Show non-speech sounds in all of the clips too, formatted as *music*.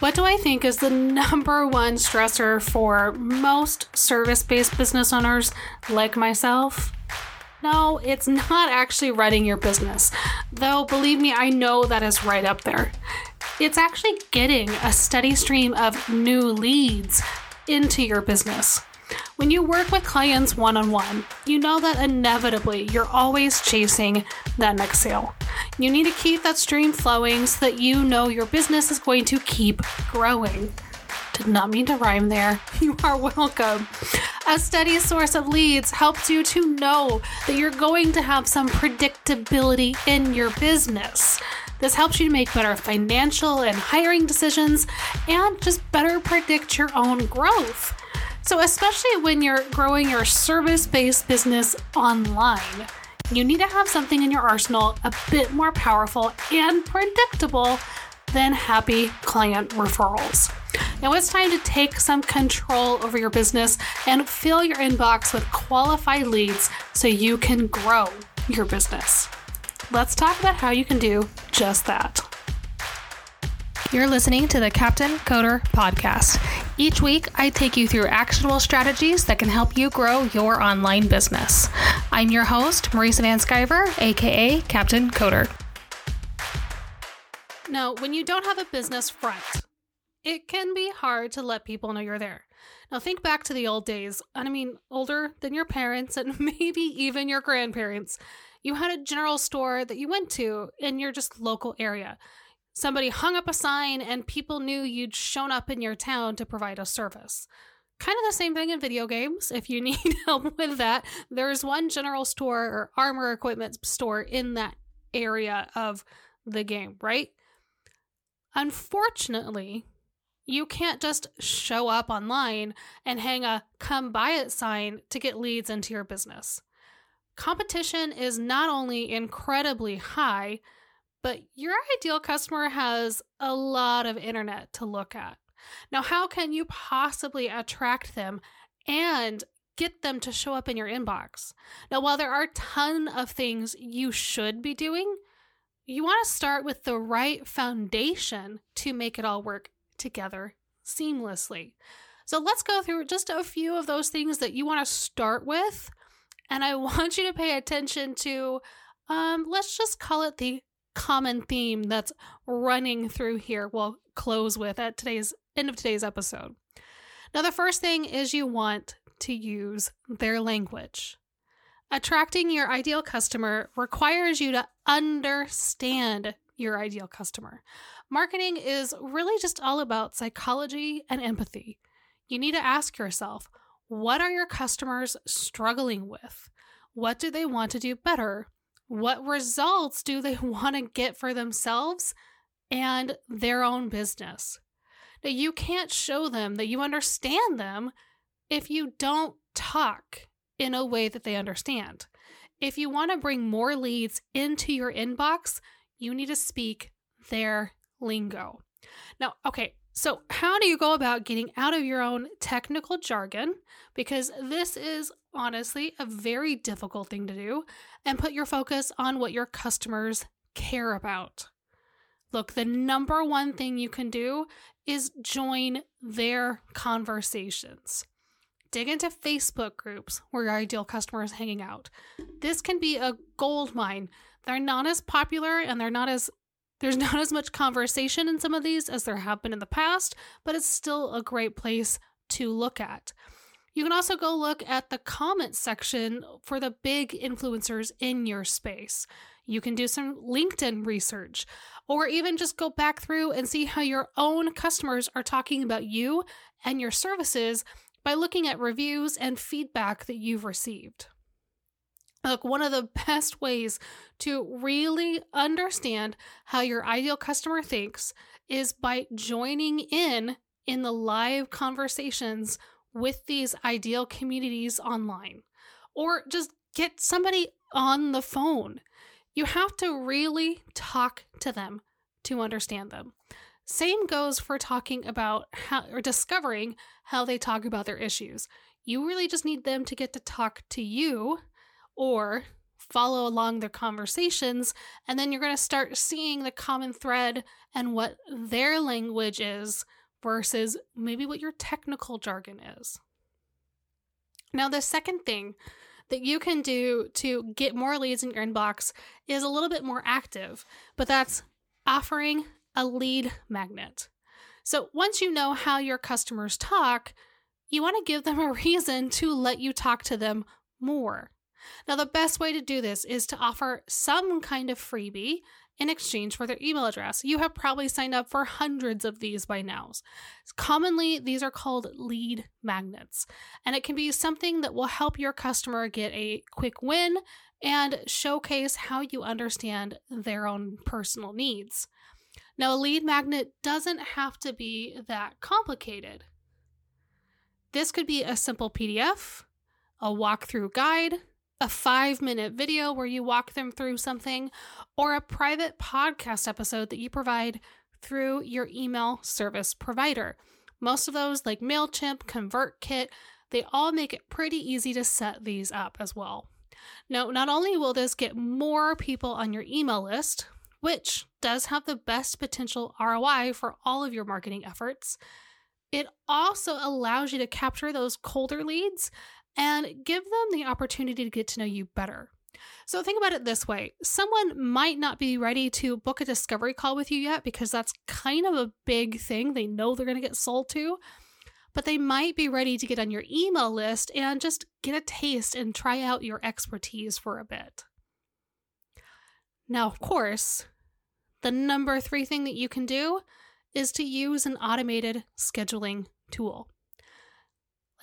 What do I think is the *laughs* number one stressor for most service based business owners like myself? No, it's not actually running your business. Though, believe me, I know that is right up there. It's actually getting a steady stream of new leads into your business. When you work with clients one on one, you know that inevitably you're always chasing that next sale. You need to keep that stream flowing so that you know your business is going to keep growing. Did not mean to rhyme there. *laughs* You are welcome. A steady source of leads helps you to know that you're going to have some predictability in your business. This helps you to make better financial and hiring decisions and just better predict your own growth. So, especially when you're growing your service based business online, you need to have something in your arsenal a bit more powerful and predictable than happy client referrals. Now it's time to take some control over your business and fill your inbox with qualified leads so you can grow your business. Let's talk about how you can do just that. You're listening to the Captain Coder Podcast. Each week, I take you through actionable strategies that can help you grow your online business. I'm your host, Marisa VanSkiver, aka Captain Coder. Now, when you don't have a business front, it can be hard to let people know you're there. Now, think back to the old days, and I mean older than your parents and *laughs* maybe even your grandparents. You had a general store that you went to in your just local area somebody hung up a sign and people knew you'd shown up in your town to provide a service. Kind of the same thing in video games. If you *laughs* need help with that, there's one general store or armor equipment store in that area of the game, right? Unfortunately, you can't just show up online and hang a come buy it sign to get leads into your business. Competition is not only incredibly high, but your ideal customer has a lot of internet to look at. Now, how can you possibly attract them and get them to show up in your inbox? Now, while there are a ton of things you should be doing, you want to start with the right foundation to make it all work together seamlessly. So, let's go through just a few of those things that you want to start with. And I *laughs* want you to pay attention to, um, let's just call it the common theme that's running through here we'll close with at today's end of today's episode. Now, the first thing is you want to use their language. Attracting your ideal customer requires you to understand your ideal customer. Marketing is really just all about psychology and empathy. You need to ask yourself what are your customers struggling with? What do they want to do better? What results do they *laughs* want to get for themselves and their own business? Now, you can't show them that you understand them if you don't talk in a way that they understand. If you want to bring more leads into your inbox, you need to speak their lingo. Now, okay, so how do you go about getting out of your own technical jargon? Because this is honestly a very difficult thing to do and put your focus on what your customers care about. Look, the number one thing you can do is join their conversations. Dig into Facebook groups where your ideal customer is hanging out. This can be a gold mine. They're not as popular and they're not as there's *laughs* not as much conversation in some of these as there have been in the past, but it's still a great place to look at. You can also go look at the comment section for the big influencers in your space. You can do some LinkedIn research or even just go back through and see how your own customers are talking about you and your services by looking at reviews and feedback that you've received. Look, one of the *laughs* best ways to really understand how your ideal customer thinks is by joining in in the live conversations with these ideal communities online or just get somebody on the phone. You have to really talk to them to understand them. Same goes for talking about how or discovering how they talk about their issues. You really just need them to get to talk to you or follow along their conversations, and then you're going to start seeing the common thread and what their language is versus maybe what your technical jargon is. Now, the second thing that you can do to get more leads in your inbox is a little bit more active, but that's offering a lead magnet. So once you know how your customers talk, you want to give them a *laughs* reason to let you talk to them more. Now, the best way to do this is to offer some kind of freebie in exchange for their email address. You have probably signed up for hundreds of these by now. Commonly, these are called lead magnets, and it can be something that will help your customer get a quick win and showcase how you understand their own personal needs. Now, a lead magnet doesn't have to be that complicated. This could be a simple PDF, a walkthrough guide, a five minute video where you walk them through something, or a private podcast episode that you provide through your email service provider. Most of those, like MailChimp, ConvertKit, they all make it pretty easy to set these up as well. Now, not only will this get more people on your email list, which does have the best potential ROI for all of your marketing efforts, it also allows you to capture those colder leads and give them the opportunity to get to know you better. So think about it this way someone might not be ready to book a discovery call with you yet because that's kind of a big thing they know they're going to get sold to, but they might be ready to get on your email list and just get a taste and try out your expertise for a bit. Now, of course, the number three thing that you can do is to use an automated scheduling tool.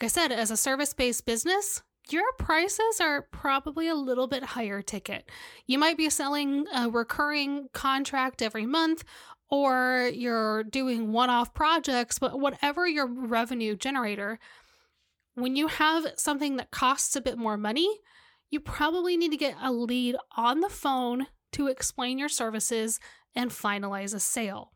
Like I said, as a service based business, your prices are probably a little bit higher ticket. You might be selling a recurring contract every month, or you're doing one off projects, but whatever your revenue generator, when you have something that costs a bit more money, you probably need to get a lead on the phone to explain your services and finalize a sale.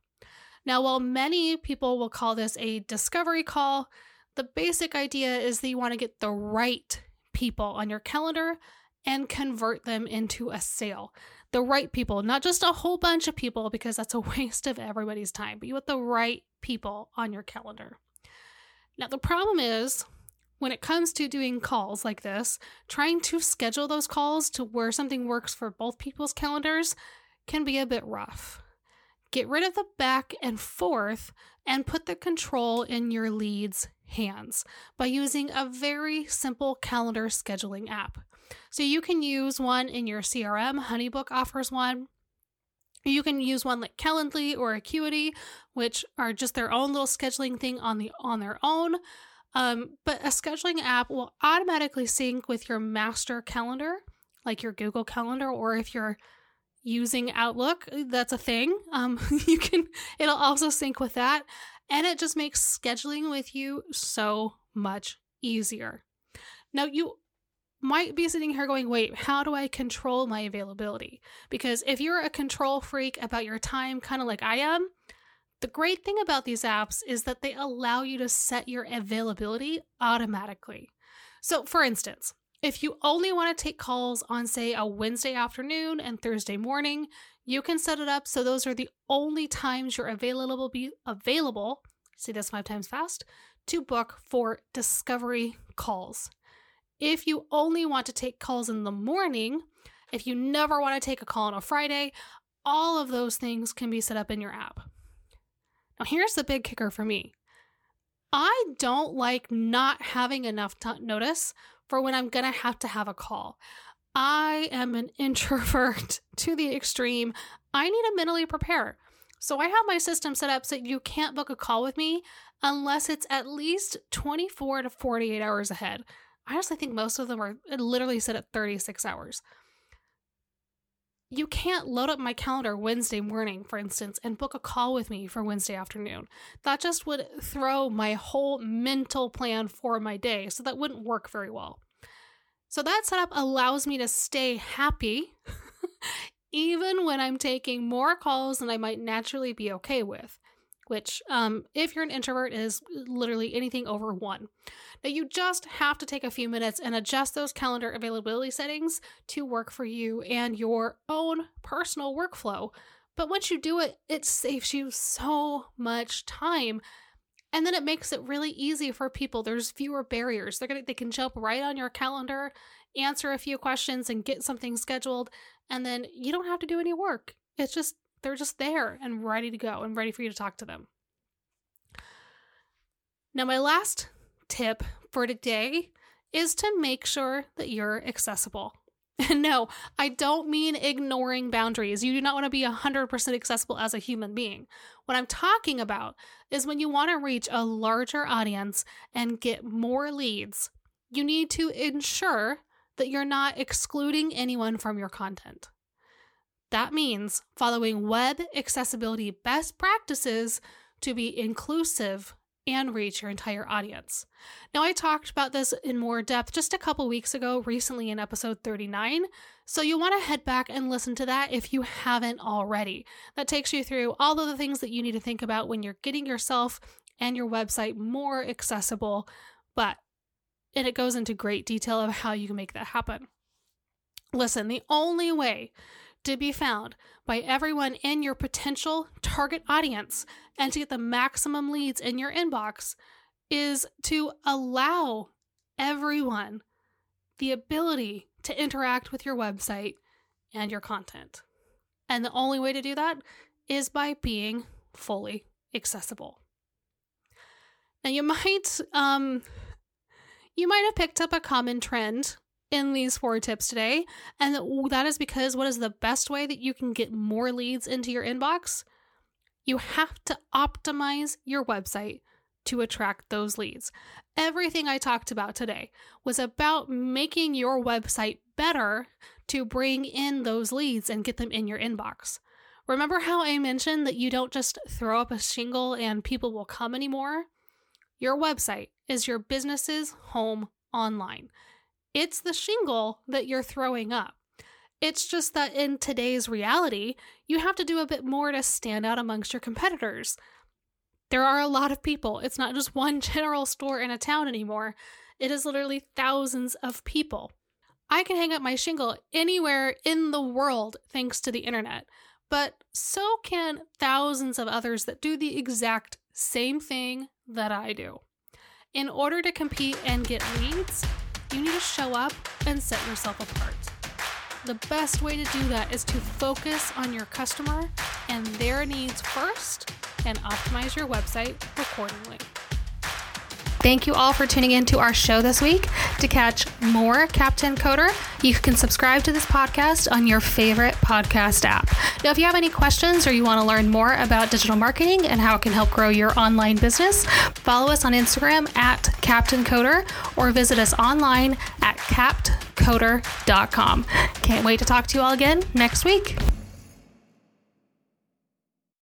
Now, while many people will call this a discovery call, the basic idea is that you want to get the right people on your calendar and convert them into a sale. The right people, not just a whole bunch of people, because that's a *laughs* waste of everybody's time, but you want the right people on your calendar. Now, the problem is when it comes to doing calls like this, trying to schedule those calls to where something works for both people's calendars can be a bit rough. Get rid of the back and forth and put the control in your lead's hands by using a very simple calendar scheduling app. So you can use one in your CRM, Honeybook offers one. You can use one like Calendly or Acuity, which are just their own little scheduling thing on the on their own. Um, but a scheduling app will automatically sync with your master calendar, like your Google Calendar, or if you're using Outlook. That's a thing. Um, *laughs* you can, it'll also sync with that. And it just makes scheduling with you so much easier. Now, you might be sitting here going, wait, how do I control my availability? Because if you're a control freak about your time, kind of like I am, the great thing about these apps is that they allow you to set your availability automatically. So, for instance, if you only want to take calls on, say, a Wednesday afternoon and Thursday morning, you can set it up so those are the only times you're available be available. See this five times fast to book for discovery calls. If you only want to take calls in the morning, if you never want to take a call on a Friday, all of those things can be set up in your app. Now, here's the big kicker for me I don't like not having enough t- notice for when I'm going to have to have a call. I am an *laughs* introvert to the extreme. I need to mentally prepare. So I have my system set up so you can't book a call with me unless it's at least 24 to 48 hours ahead. I honestly think most of them are uh, literally set at 36 hours. You can't load up my calendar Wednesday morning, for instance, and book a call with me for Wednesday afternoon. That just would throw my whole mental plan for my day, so that wouldn't work very well. So that setup allows me to stay happy *laughs* even when I'm taking more calls than I might naturally be okay with. Which, um, if you're an introvert, is literally anything over one. Now, you just have to take a few minutes and adjust those calendar availability settings to work for you and your own personal workflow. But once you do it, it saves you so much time. And then it makes it really easy for people. There's fewer barriers. They're gonna they can jump right on your calendar, answer a few questions, and get something scheduled. And then you don't have to do any work. It's just they're just there and ready to go and ready for you to talk to them. Now, my last tip for today is to make sure that you're accessible. And *laughs* no, I don't mean ignoring boundaries. You do not want to be 100% accessible as a human being. What I'm talking about is when you want to reach a larger audience and get more leads, you need to ensure that you're not excluding anyone from your content. That means following web accessibility best practices to be inclusive and reach your entire audience. Now, I talked about this in more depth just a couple weeks ago, recently in episode 39. So, you'll want to head back and listen to that if you haven't already. That takes you through all of the things that you need to think about when you're getting yourself and your website more accessible. But, and it goes into great detail of how you can make that happen. Listen, the only way to be found by everyone in your potential target audience and to get the maximum leads in your inbox is to allow everyone the ability to interact with your website and your content. And the only way to do that is by being fully accessible. Now you might um you might have picked up a common trend in these four tips today. And that is because what is the best way that you can get more leads into your inbox? You have to optimize your website to attract those leads. Everything I talked about today was about making your website better to bring in those leads and get them in your inbox. Remember how I mentioned that you don't just throw up a shingle and people will come anymore? Your website is your business's home online. It's the shingle that you're throwing up. It's just that in today's reality, you have to do a bit more to stand out amongst your competitors. There are a lot of people. It's not just *laughs* one general store in a town anymore, it is literally thousands of people. I can hang up my shingle anywhere in the world thanks to the internet, but so can thousands of others that do the exact same thing that I do. In order to compete and get leads, you need to show up and set yourself apart. The best way to do that is to focus on your customer and their needs first and optimize your website accordingly. Thank you all for tuning in to our show this week. To catch more Captain Coder, you can subscribe to this podcast on your favorite podcast app. Now, if you have any questions or you want to learn more about digital marketing and how it can help grow your online business, follow us on Instagram at Captain Coder or visit us online at captcoder.com. Can't wait to talk to you all again next week.